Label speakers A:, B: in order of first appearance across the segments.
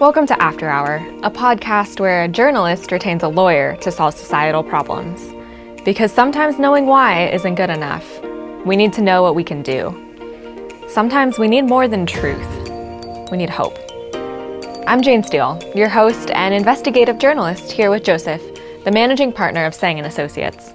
A: Welcome to After Hour, a podcast where a journalist retains a lawyer to solve societal problems. Because sometimes knowing why isn't good enough. We need to know what we can do. Sometimes we need more than truth, we need hope. I'm Jane Steele, your host and investigative journalist here with Joseph, the managing partner of Tseng and Associates.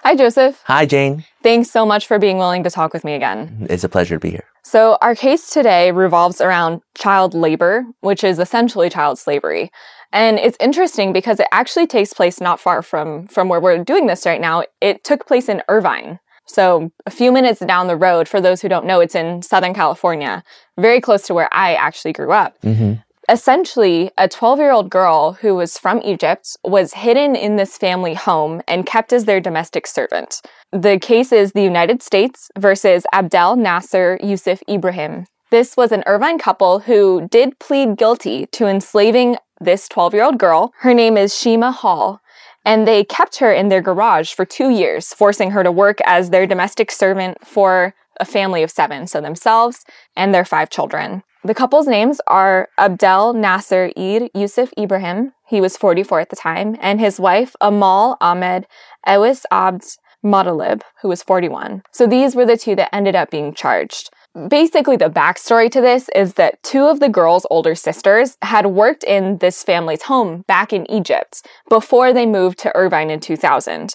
A: Hi, Joseph.
B: Hi, Jane.
A: Thanks so much for being willing to talk with me again.
B: It's a pleasure to be here.
A: So, our case today revolves around child labor, which is essentially child slavery. And it's interesting because it actually takes place not far from, from where we're doing this right now. It took place in Irvine. So, a few minutes down the road, for those who don't know, it's in Southern California, very close to where I actually grew up.
B: Mm-hmm.
A: Essentially, a 12 year old girl who was from Egypt was hidden in this family home and kept as their domestic servant. The case is the United States versus Abdel Nasser Yusuf Ibrahim. This was an Irvine couple who did plead guilty to enslaving this 12 year old girl. Her name is Shyima Hall. And they kept her in their garage for two years, forcing her to work as their domestic servant for a family of seven, so themselves and their five children. The couple's names are Abdel Nasser Eid Yusuf Ibrahim, he was 44 at the time, and his wife Amal Ahmed Ewis Abd Motalib, who was 41. So these were the two that ended up being charged. Basically, the backstory to this is that two of the girl's older sisters had worked in this family's home back in Egypt before they moved to Irvine in 2000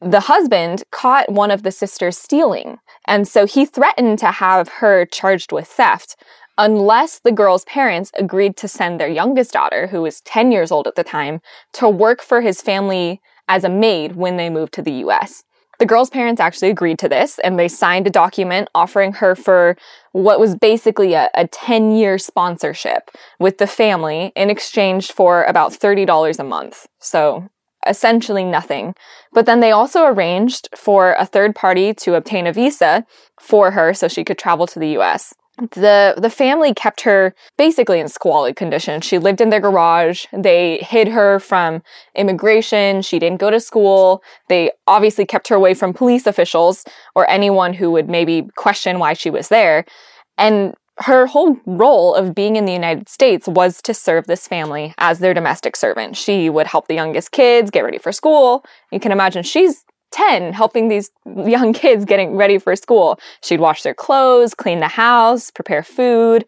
A: the husband caught one of the sisters stealing, and so he threatened to have her charged with theft unless the girl's parents agreed to send their youngest daughter, who was 10 years old at the time, to work for his family as a maid when they moved to the US. The girl's parents actually agreed to this and they signed a document offering her for what was basically a, a 10 year sponsorship with the family in exchange for about $30 a month. So essentially nothing. But then they also arranged for a third party to obtain a visa for her so she could travel to the US the the family kept her basically in squalid condition. She lived in their garage. They hid her from immigration. She didn't go to school. They obviously kept her away from police officials or anyone who would maybe question why she was there. And her whole role of being in the United States was to serve this family as their domestic servant. She would help the youngest kids get ready for school. You can imagine she's 10 helping these young kids getting ready for school. She'd wash their clothes, clean the house, prepare food.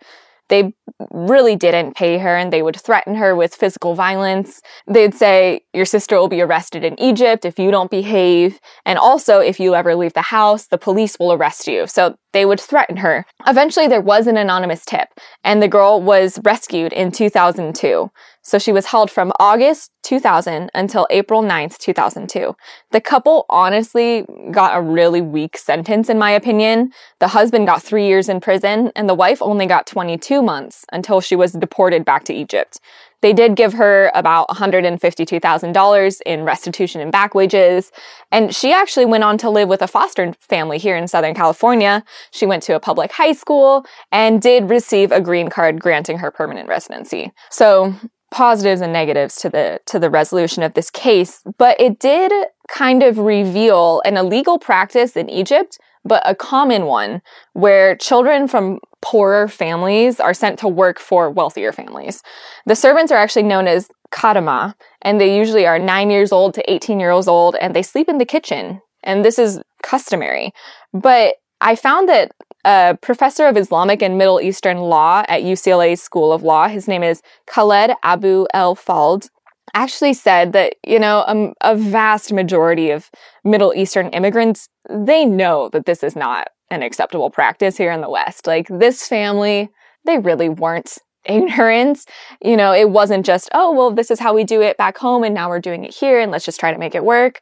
A: They really didn't pay her and they would threaten her with physical violence. They'd say, Your sister will be arrested in Egypt if you don't behave. And also, if you ever leave the house, the police will arrest you. So they would threaten her. Eventually, there was an anonymous tip, and the girl was rescued in 2002. So she was held from August 2000 until April 9th, 2002. The couple honestly got a really weak sentence, in my opinion. The husband got three years in prison, and the wife only got 22 months until she was deported back to Egypt. They did give her about $152,000 in restitution and back wages. And she actually went on to live with a foster family here in Southern California. She went to a public high school and did receive a green card granting her permanent residency. So positives and negatives to the to the resolution of this case, but it did kind of reveal an illegal practice in Egypt, but a common one where children from poorer families are sent to work for wealthier families. The servants are actually known as khadama, and they usually are 9 years old to 18 years old and they sleep in the kitchen. And this is customary. But I found that a professor of Islamic and Middle Eastern law at UCLA School of Law. His name is Khaled Abou El Fadl actually said that, you know, a, a, vast majority of Middle Eastern immigrants, they know that this is not an acceptable practice here in the West. Like this family, they really weren't ignorant. You know, it wasn't just, oh, well, this is how we do it back home and now we're doing it here and let's just try to make it work.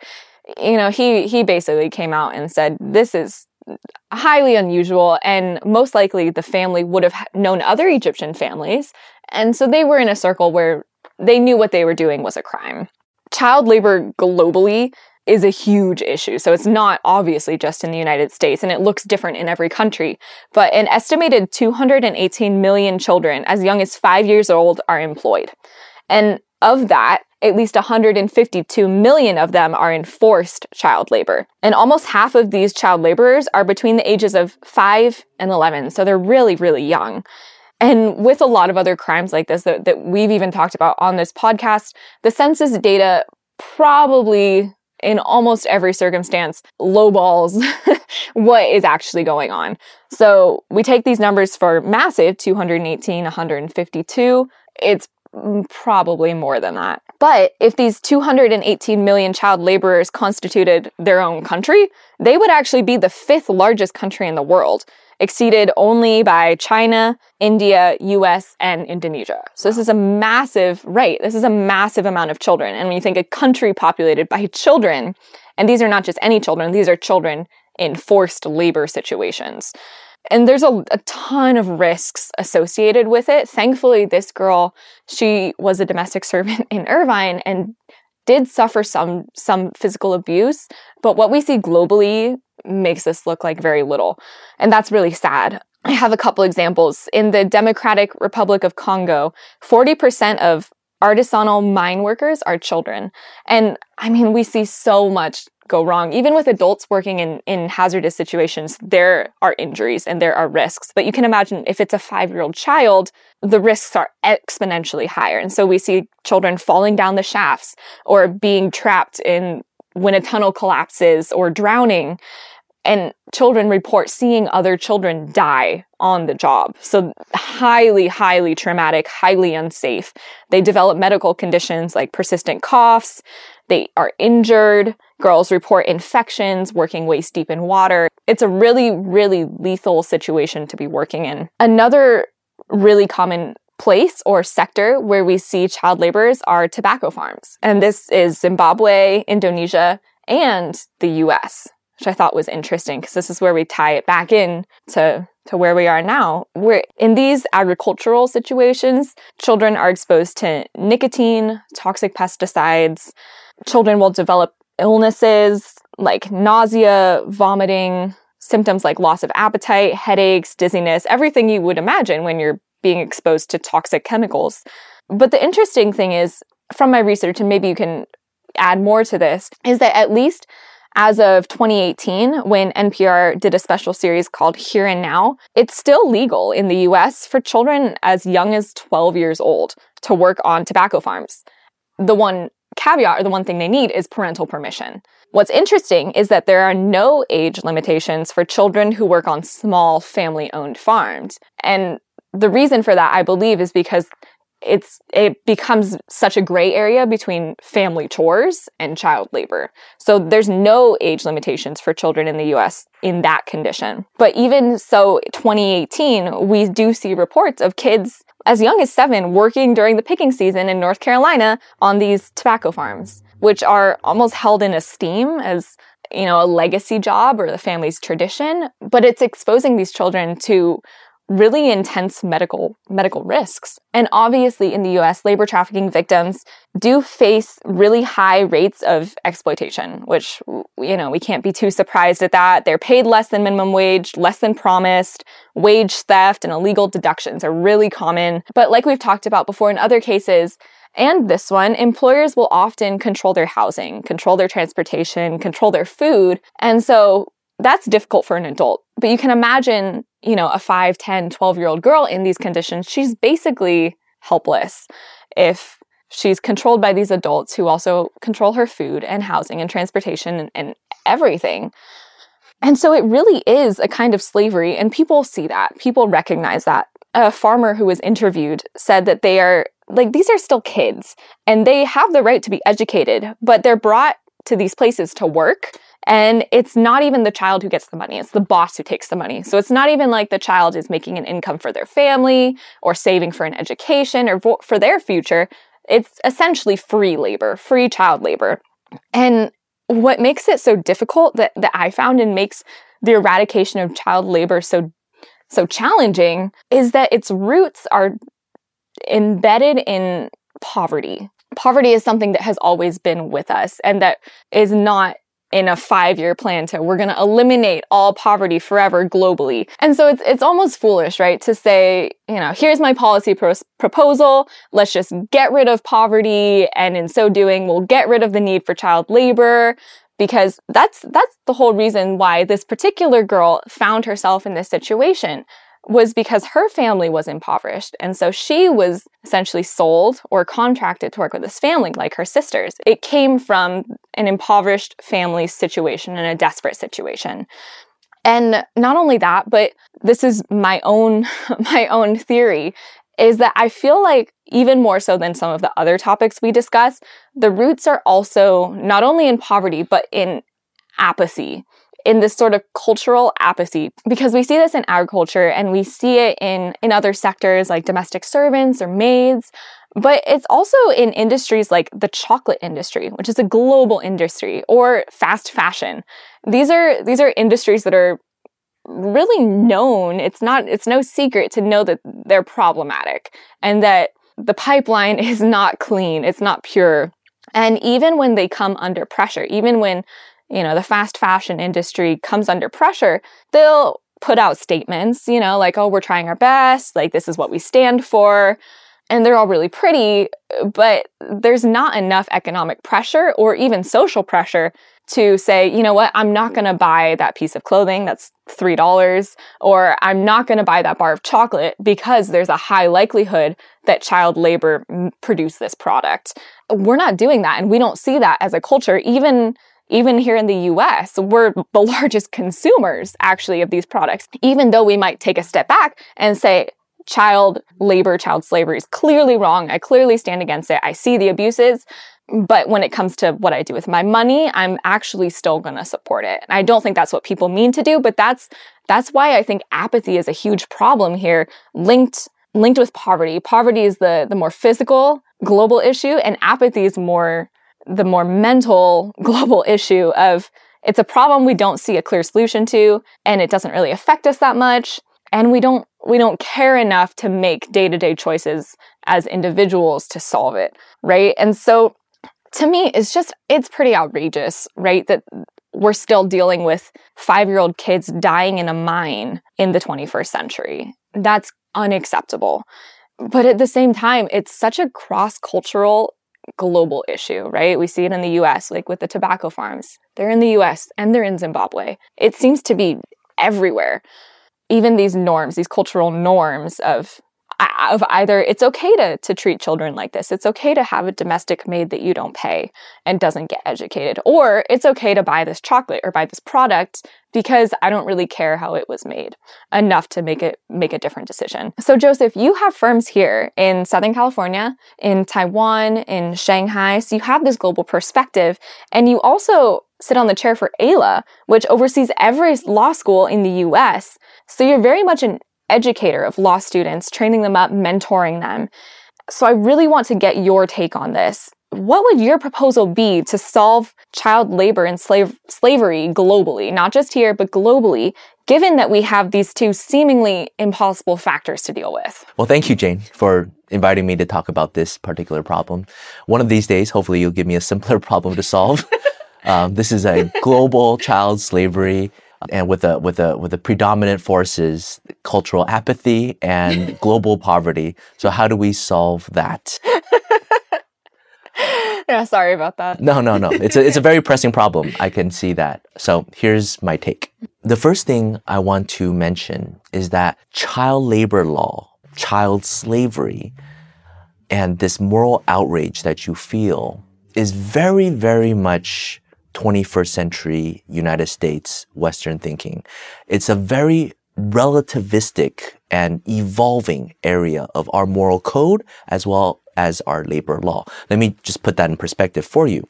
A: You know, he he basically came out and said this is highly unusual, and most likely the family would have known other Egyptian families. And so they were in a circle where they knew what they were doing was a crime. Child labor globally is a huge issue. So it's not obviously just in the United States and it looks different in every country. But an estimated 218 million children as young as five years old are employed. And of that, at least 152 million of them are in forced child labor. And almost half of these child laborers are between the ages of 5 and 11, so they're really, really young. And with a lot of other crimes like this that, that we've even talked about on this podcast, the census data probably in almost every circumstance lowballs what is actually going on. So we take these numbers for massive 218, 152. It's probably more than that. But if these 218 million child laborers constituted their own country, they would actually be the fifth largest country in the world exceeded only by China, India, US, and Indonesia. So this is a massive, right, this is a massive amount of children. And when you think a country populated by children, and these are not just any children, these are children in forced labor situations. And there's a, a ton of risks associated with it. Thankfully, this girl, she was a domestic servant in Irvine and did suffer some some physical abuse, but what we see globally makes this look like very little. And that's really sad. I have a couple examples. In the Democratic Republic of Congo, 40% of artisanal mine workers are children. And I mean, we see so much go wrong. Even with adults working in, in hazardous situations, there are injuries and there are risks. But you can imagine if it's a five year old child, the risks are exponentially higher. And so we see children falling down the shafts or being trapped in when a tunnel collapses or drowning. And children report seeing other children die on the job. So highly, highly traumatic, highly unsafe. They develop medical conditions like persistent coughs. They are injured. Girls report infections, working waist deep in water. It's a really, really lethal situation to be working in. Another really common place or sector where we see child laborers are tobacco farms. And this is Zimbabwe, Indonesia, and the US, which I thought was interesting because this is where we tie it back in to, to where we are now. Where in these agricultural situations, children are exposed to nicotine, toxic pesticides. Children will develop illnesses like nausea, vomiting, symptoms like loss of appetite, headaches, dizziness, everything you would imagine when you're being exposed to toxic chemicals. But the interesting thing is, from my research, and maybe you can add more to this, is that at least as of 2018, when NPR did a special series called Here and Now, it's still legal in the US for children as young as 12 years old to work on tobacco farms. The one caveat or the one thing they need is parental permission. What's interesting is that there are no age limitations for children who work on small family owned farms. And the reason for that, I believe, is because it's it becomes such a gray area between family chores and child labor. So there's no age limitations for children in the US in that condition. But even so 2018 we do see reports of kids as young as 7 working during the picking season in North Carolina on these tobacco farms, which are almost held in esteem as you know, a legacy job or the family's tradition, but it's exposing these children to really intense medical medical risks. And obviously in the US, labor trafficking victims do face really high rates of exploitation, which you know, we can't be too surprised at that. They're paid less than minimum wage, less than promised. Wage theft and illegal deductions are really common. But like we've talked about before in other cases, and this one, employers will often control their housing, control their transportation, control their food. And so that's difficult for an adult. But you can imagine, you know, a 5, 10, 12 year old girl in these conditions, she's basically helpless if she's controlled by these adults who also control her food and housing and transportation and, and everything. And so it really is a kind of slavery, and people see that. People recognize that. A farmer who was interviewed said that they are like, these are still kids and they have the right to be educated, but they're brought to these places to work and it's not even the child who gets the money, it's the boss who takes the money. So it's not even like the child is making an income for their family or saving for an education or for their future. It's essentially free labor, free child labor. And what makes it so difficult that, that I found and makes the eradication of child labor so so challenging is that its roots are embedded in poverty. Poverty is something that has always been with us and that is not in a five year plan to we're going to eliminate all poverty forever globally. And so it's, it's almost foolish, right? To say, you know, here's my policy proposal. Let's just get rid of poverty. And in so doing, we'll get rid of the need for child labor because that's, that's the whole reason why this particular girl found herself in this situation. Was because her family was impoverished. And so she was essentially sold or contracted to work with this family, like her sisters. It came from an impoverished family situation and a desperate situation. And not only that, but this is my own, my own theory is that I feel like even more so than some of the other topics we discuss, the roots are also not only in poverty, but in apathy in this sort of cultural apathy because we see this in agriculture and we see it in in other sectors like domestic servants or maids but it's also in industries like the chocolate industry which is a global industry or fast fashion. These are these are industries that are really known. It's not it's no secret to know that they're problematic and that the pipeline is not clean. It's not pure. And even when they come under pressure even when you know, the fast fashion industry comes under pressure, they'll put out statements, you know, like, oh, we're trying our best, like, this is what we stand for. And they're all really pretty, but there's not enough economic pressure or even social pressure to say, you know what, I'm not going to buy that piece of clothing that's $3, or I'm not going to buy that bar of chocolate because there's a high likelihood that child labor produced this product. We're not doing that, and we don't see that as a culture, even even here in the US, we're the largest consumers actually of these products, even though we might take a step back and say, child labor, child slavery is clearly wrong. I clearly stand against it. I see the abuses. But when it comes to what I do with my money, I'm actually still going to support it. And I don't think that's what people mean to do, but that's, that's why I think apathy is a huge problem here linked, linked with poverty. Poverty is the, the more physical global issue and apathy is more the more mental global issue of it's a problem we don't see a clear solution to and it doesn't really affect us that much and we don't we don't care enough to make day-to-day choices as individuals to solve it right? And so to me it's just it's pretty outrageous right that we're still dealing with 5-year-old kids dying in a mine in the 21st century. That's unacceptable. But at the same time it's such a cross-cultural global issue, right? We see it in the US, like with the tobacco farms. They're in the US and they're in Zimbabwe. It seems to be everywhere. Even these norms, these cultural norms of of either it's okay to, to treat children like this, it's okay to have a domestic maid that you don't pay and doesn't get educated, or it's okay to buy this chocolate or buy this product because I don't really care how it was made enough to make it make a different decision. So Joseph, you have firms here in Southern California, in Taiwan, in Shanghai, so you have this global perspective and you also sit on the chair for AILA, which oversees every law school in the US. So you're very much an educator of law students, training them up, mentoring them. So I really want to get your take on this. What would your proposal be to solve child labor and slave slavery globally, not just here, but globally, given that we have these two seemingly impossible factors to deal with?
B: Well, thank you, Jane, for inviting me to talk about this particular problem. One of these days, hopefully, you'll give me a simpler problem to solve. um, this is a global child slavery and with a with a with the predominant forces cultural apathy and global poverty. So how do we solve that?
A: Yeah sorry about that.
B: No no no. It's a it's a very pressing problem. I can see that. So here's my take. The first thing i want to mention is that child labor law child slavery and this moral outrage that you feel is very very much 21st century United States Western thinking. It's a very relativistic and evolving area of our moral code as well as our labor law. Let me just put that in perspective for you.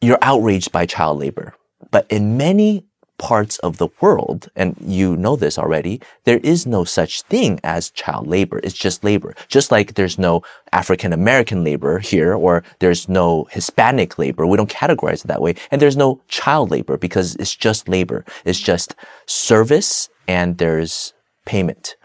B: You're outraged by child labor, but in many parts of the world, and you know this already, there is no such thing as child labor. It's just labor. Just like there's no African American labor here, or there's no Hispanic labor. We don't categorize it that way. And there's no child labor because it's just labor. It's just service and there's payment.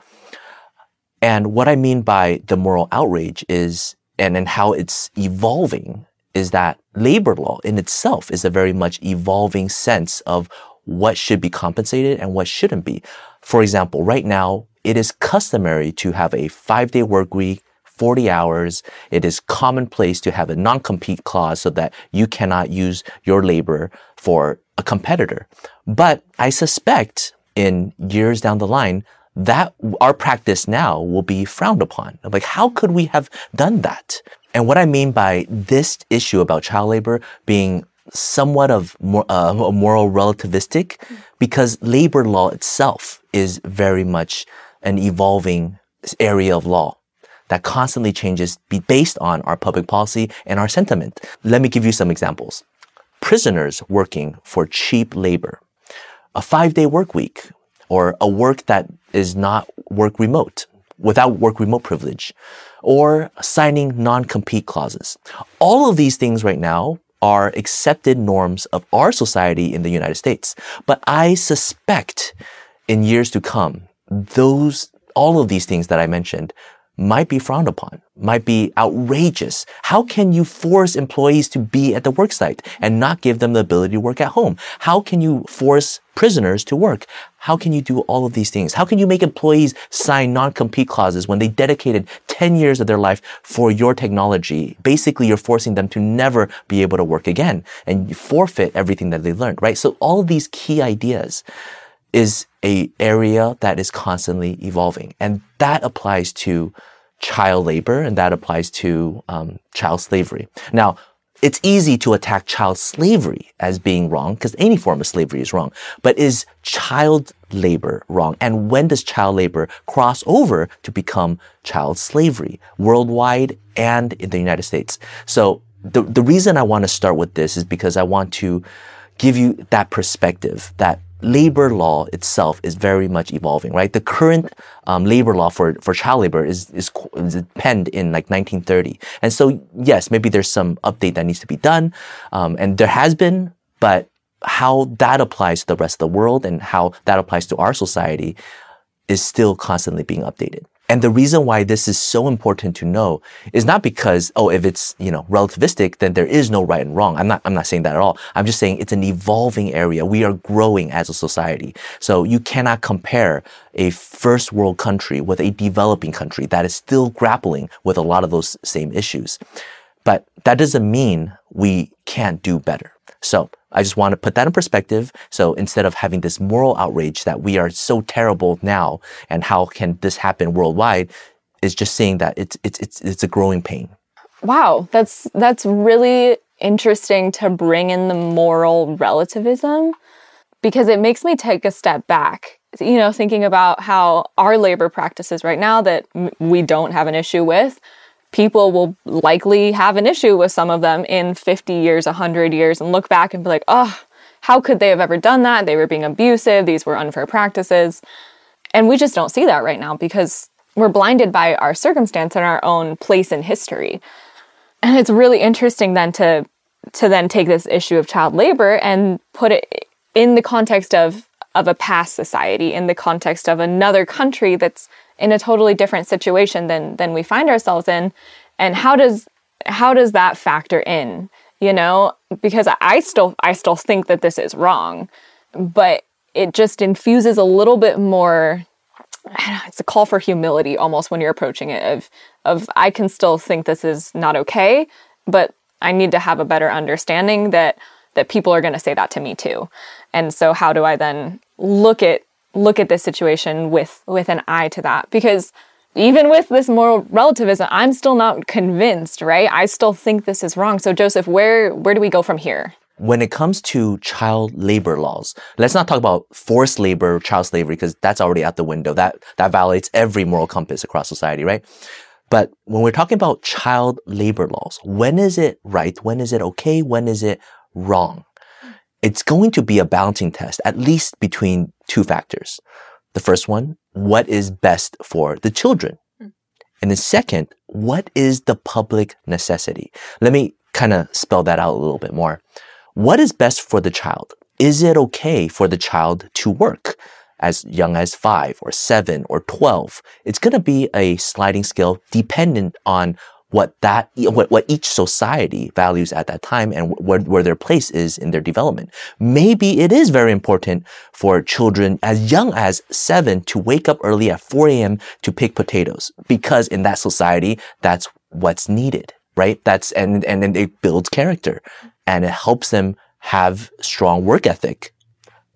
B: And what I mean by the moral outrage is, and, and how it's evolving is that labor law in itself is a very much evolving sense of what should be compensated and what shouldn't be. For example, right now, it is customary to have a five day work week, 40 hours. It is commonplace to have a non-compete clause so that you cannot use your labor for a competitor. But I suspect in years down the line, that our practice now will be frowned upon. Like, how could we have done that? And what I mean by this issue about child labor being somewhat of more, uh, moral relativistic, because labor law itself is very much an evolving area of law that constantly changes based on our public policy and our sentiment. Let me give you some examples. Prisoners working for cheap labor, a five day work week, or a work that is not work remote, without work remote privilege, or signing non-compete clauses. All of these things right now are accepted norms of our society in the United States. But I suspect in years to come, those, all of these things that I mentioned might be frowned upon, might be outrageous. How can you force employees to be at the worksite and not give them the ability to work at home? How can you force prisoners to work? How can you do all of these things? How can you make employees sign non-compete clauses when they dedicated 10 years of their life for your technology? Basically, you're forcing them to never be able to work again and forfeit everything that they learned, right? So all of these key ideas is a area that is constantly evolving. And that applies to child labor and that applies to um, child slavery. Now, it's easy to attack child slavery as being wrong because any form of slavery is wrong. But is child labor wrong? And when does child labor cross over to become child slavery worldwide and in the United States? So the, the reason I want to start with this is because I want to give you that perspective that labor law itself is very much evolving, right? The current um, labor law for, for child labor is, is, is penned in like 1930. And so, yes, maybe there's some update that needs to be done. Um, and there has been, but how that applies to the rest of the world and how that applies to our society is still constantly being updated. And the reason why this is so important to know is not because, oh, if it's, you know, relativistic, then there is no right and wrong. I'm not, I'm not saying that at all. I'm just saying it's an evolving area. We are growing as a society. So you cannot compare a first world country with a developing country that is still grappling with a lot of those same issues. But that doesn't mean we can't do better. So I just want to put that in perspective. So instead of having this moral outrage that we are so terrible now and how can this happen worldwide, is just saying that it's it's it's it's a growing pain.
A: Wow, that's that's really interesting to bring in the moral relativism because it makes me take a step back. You know, thinking about how our labor practices right now that we don't have an issue with people will likely have an issue with some of them in 50 years, 100 years, and look back and be like, oh, how could they have ever done that? They were being abusive, these were unfair practices. And we just don't see that right now because we're blinded by our circumstance and our own place in history. And it's really interesting then to to then take this issue of child labor and put it in the context of of a past society, in the context of another country that's in a totally different situation than than we find ourselves in. And how does how does that factor in you know? Because i still i still think that this is wrong but it just infuses a little bit more it's a call for humility almost when you're approaching it of of i can still think this is not okay but i need to have a better understanding that that people are going to say that to me too. And so how do i then look at look at this situation with with an eye to that. Because even with this moral relativism i'm still not convinced right? I still think this is wrong. So joseph where where do we go from here?
B: When it comes to child labor laws let's not talk about forced labor child slavery because that's already out the window. That that violates every moral compass across society right? But when we're talking about child labor laws when is it right? When is it okay? When is it wrong it's going to be a balancing test, at least between two factors. The first one, what is best for the children? Mm. And the second, what is the public necessity? Let me kind of spell that out a little bit more. What is best for the child? Is it okay for the child to work as young as five or seven or 12? It's going to be a sliding scale dependent on what that what, what each society values at that time and where, where their place is in their development. Maybe it is very important for children as young as seven to wake up early at 4 a.m. to pick potatoes because in that society, that's what's needed, right? That's, and, and, and it builds character and it helps them have strong work ethic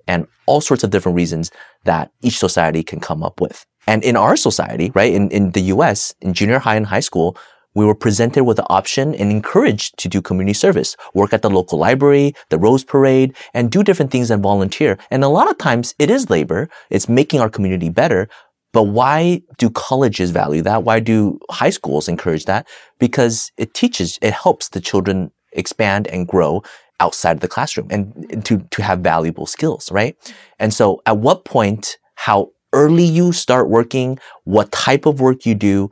B: and all sorts of different reasons that each society can come up with. And in our society, right, in, in the US, in junior high and high school, we were presented with the option and encouraged to do community service, work at the local library, the Rose Parade, and do different things and volunteer. And a lot of times it is labor. It's making our community better. But why do colleges value that? Why do high schools encourage that? Because it teaches, it helps the children expand and grow outside of the classroom and to, to have valuable skills, right? And so at what point, how early you start working, what type of work you do,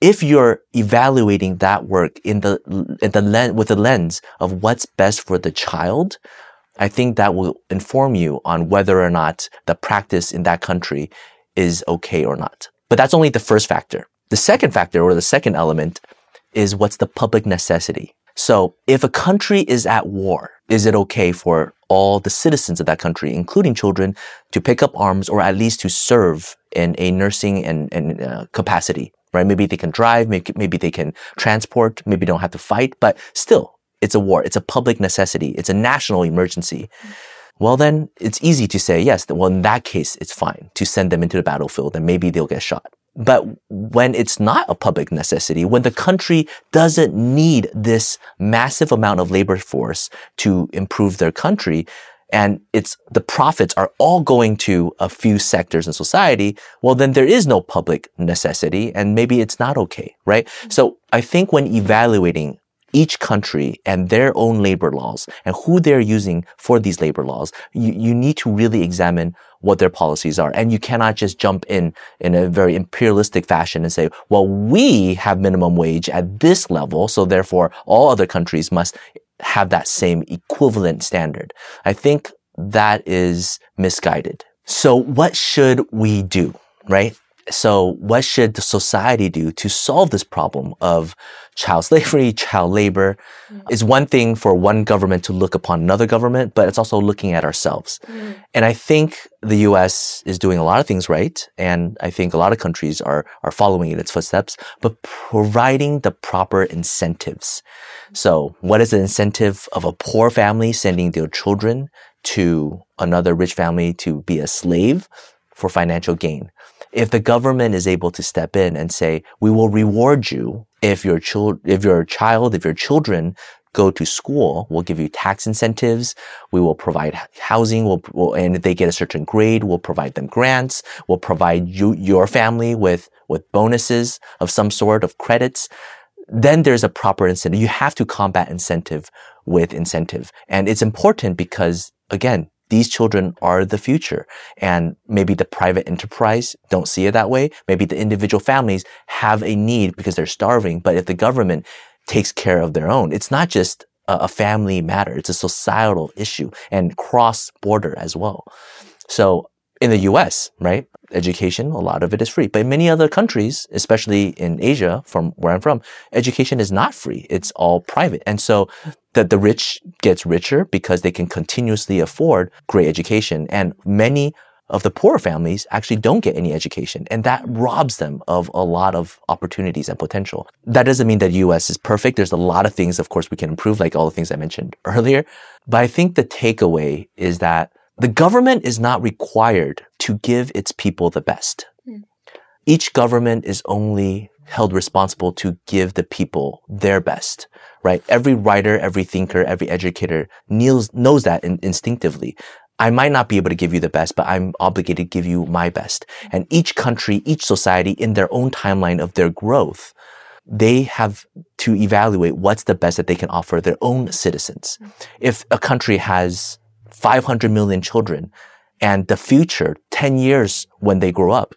B: if you're evaluating that work in the, in the lens, with the lens of what's best for the child, I think that will inform you on whether or not the practice in that country is okay or not. But that's only the first factor. The second factor or the second element is what's the public necessity. So if a country is at war, is it okay for all the citizens of that country, including children, to pick up arms or at least to serve in a nursing and, and uh, capacity? Right? Maybe they can drive, maybe, maybe they can transport, maybe don't have to fight, but still, it's a war. It's a public necessity. It's a national emergency. Well, then it's easy to say, yes, well, in that case, it's fine to send them into the battlefield and maybe they'll get shot. But when it's not a public necessity, when the country doesn't need this massive amount of labor force to improve their country, and it's the profits are all going to a few sectors in society, well, then there is no public necessity and maybe it's not okay, right? Mm-hmm. So I think when evaluating each country and their own labor laws and who they're using for these labor laws, you, you need to really examine what their policies are. And you cannot just jump in in a very imperialistic fashion and say, well, we have minimum wage at this level. So therefore all other countries must have that same equivalent standard. I think that is misguided. So what should we do, right? So what should the society do to solve this problem of child slavery, child labor? Mm. It's one thing for one government to look upon another government, but it's also looking at ourselves. Mm. And I think the US is doing a lot of things right. And I think a lot of countries are, are following in its footsteps, but providing the proper incentives. So what is the incentive of a poor family sending their children to another rich family to be a slave for financial gain? If the government is able to step in and say, we will reward you if your child, if your child, if your children go to school, we'll give you tax incentives. We will provide housing. We'll, we'll, and if they get a certain grade, we'll provide them grants. We'll provide you, your family with, with bonuses of some sort of credits then there's a proper incentive. You have to combat incentive with incentive. And it's important because again, these children are the future. And maybe the private enterprise don't see it that way. Maybe the individual families have a need because they're starving. But if the government takes care of their own, it's not just a family matter. It's a societal issue and cross border as well. So in the US, right? Education, a lot of it is free. But in many other countries, especially in Asia, from where I'm from, education is not free. It's all private. And so that the rich gets richer because they can continuously afford great education. And many of the poor families actually don't get any education and that robs them of a lot of opportunities and potential. That doesn't mean that US is perfect. There's a lot of things, of course, we can improve, like all the things I mentioned earlier. But I think the takeaway is that the government is not required to give its people the best. Mm. Each government is only held responsible to give the people their best, right? Every writer, every thinker, every educator knows, knows that in, instinctively. I might not be able to give you the best, but I'm obligated to give you my best. And each country, each society in their own timeline of their growth, they have to evaluate what's the best that they can offer their own citizens. Hmm. If a country has 500 million children. And the future 10 years when they grow up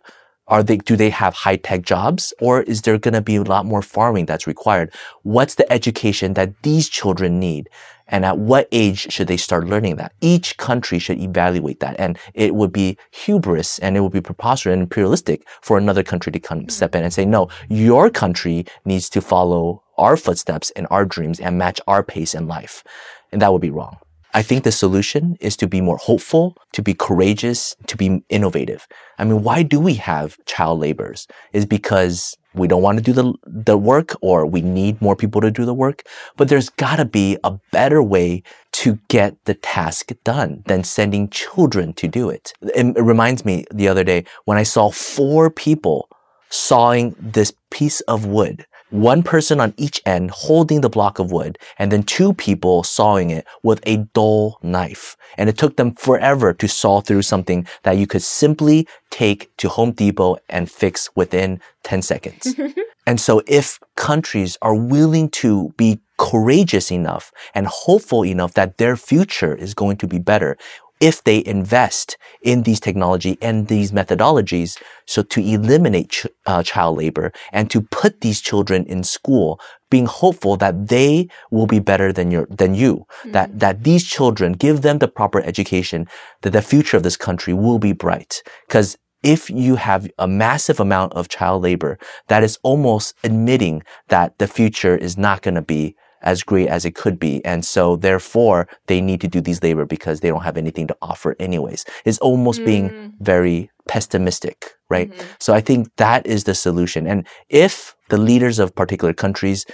B: are they do they have high tech jobs or is there going to be a lot more farming that's required? What's the education that these children need? And at what age should they start learning that? Each country should evaluate that and it would be hubris and it would be preposterous and imperialistic for another country to come mm-hmm. step in and say no your country needs to follow our footsteps and our dreams and match our pace in life. And that would be wrong I think the solution is to be more hopeful, to be courageous, to be innovative. I mean, why do we have child laborers? Is because we don't want to do the, the work or we need more people to do the work. But there's gotta be a better way to get the task done than sending children to do it. It, it reminds me the other day when I saw four people sawing this piece of wood one person on each end holding the block of wood, and then two people sawing it with a dull knife. And it took them forever to saw through something that you could simply take to Home Depot and fix within 10 seconds. and so if countries are willing to be courageous enough and hopeful enough that their future is going to be better, if they invest in these technology and these methodologies so to eliminate ch- uh, child labor and to put these children in school being hopeful that they will be better than your than you mm-hmm. that that these children give them the proper education that the future of this country will be bright because if you have a massive amount of child labor that is almost admitting that the future is not going to be as great as it could be. And so therefore they need to do these labor because they don't have anything to offer anyways. It's almost mm. being very pessimistic, right? Mm-hmm. So I think that is the solution. And if the leaders of particular countries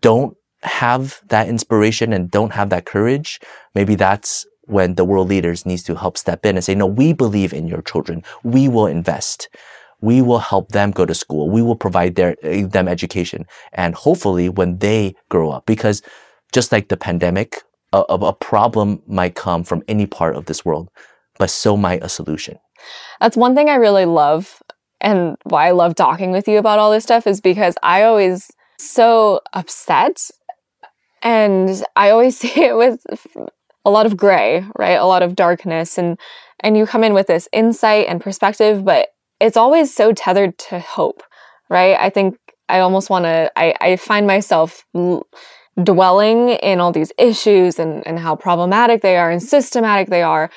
B: don't have that inspiration and don't have that courage, maybe that's when the world leaders needs to help step in and say, no, we believe in your children. We will invest we will help them go to school. We will provide their, eh, them education. And hopefully when they grow up, because just like the pandemic, a, a problem might come from any part of this world, but so might a solution.
A: That's one thing I really love and why I love talking with you about all this stuff is because I always so upset and I always see it with a lot of gray, right? A lot of darkness and and you come in with this insight and perspective, but it's always so tethered to hope, right? I think I almost want to, I, I find myself l- dwelling in all these issues and, and how problematic they are and systematic they are.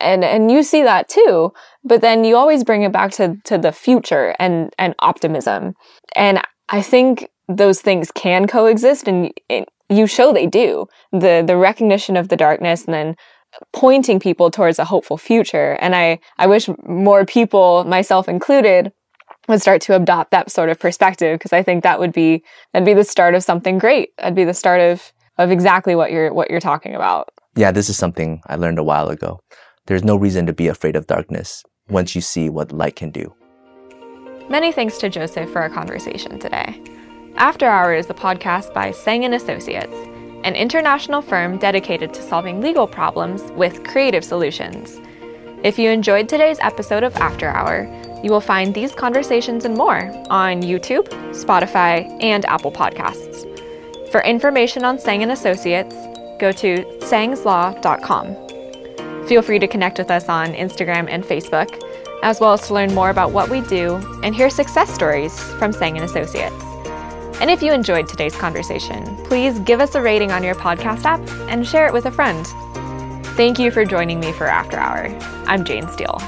A: And, and you see that too, but then you always bring it back to, to the future and, and optimism. And I think those things can coexist and, and you show they do. The, the recognition of the darkness and then pointing people towards a hopeful future. And I, I wish more people, myself included, would start to adopt that sort of perspective because I think that would be that'd be the start of something great. That'd be the start of of exactly what you're what you're talking about.
B: Yeah, this is something I learned a while ago. There's no reason to be afraid of darkness once you see what light can do.
A: Many thanks to Joseph for our conversation today. After Hours is a podcast by Tseng and Associates an international firm dedicated to solving legal problems with creative solutions. If you enjoyed today's episode of After Hour, you will find these conversations and more on YouTube, Spotify, and Apple Podcasts. For information on Tseng and Associates, go to tsengslaw.com. Feel free to connect with us on Instagram and Facebook, as well as to learn more about what we do and hear success stories from Tseng and Associates. And if you enjoyed today's conversation, please give us a rating on your podcast app and share it with a friend. Thank you for joining me for After Hour. I'm Jane Steele.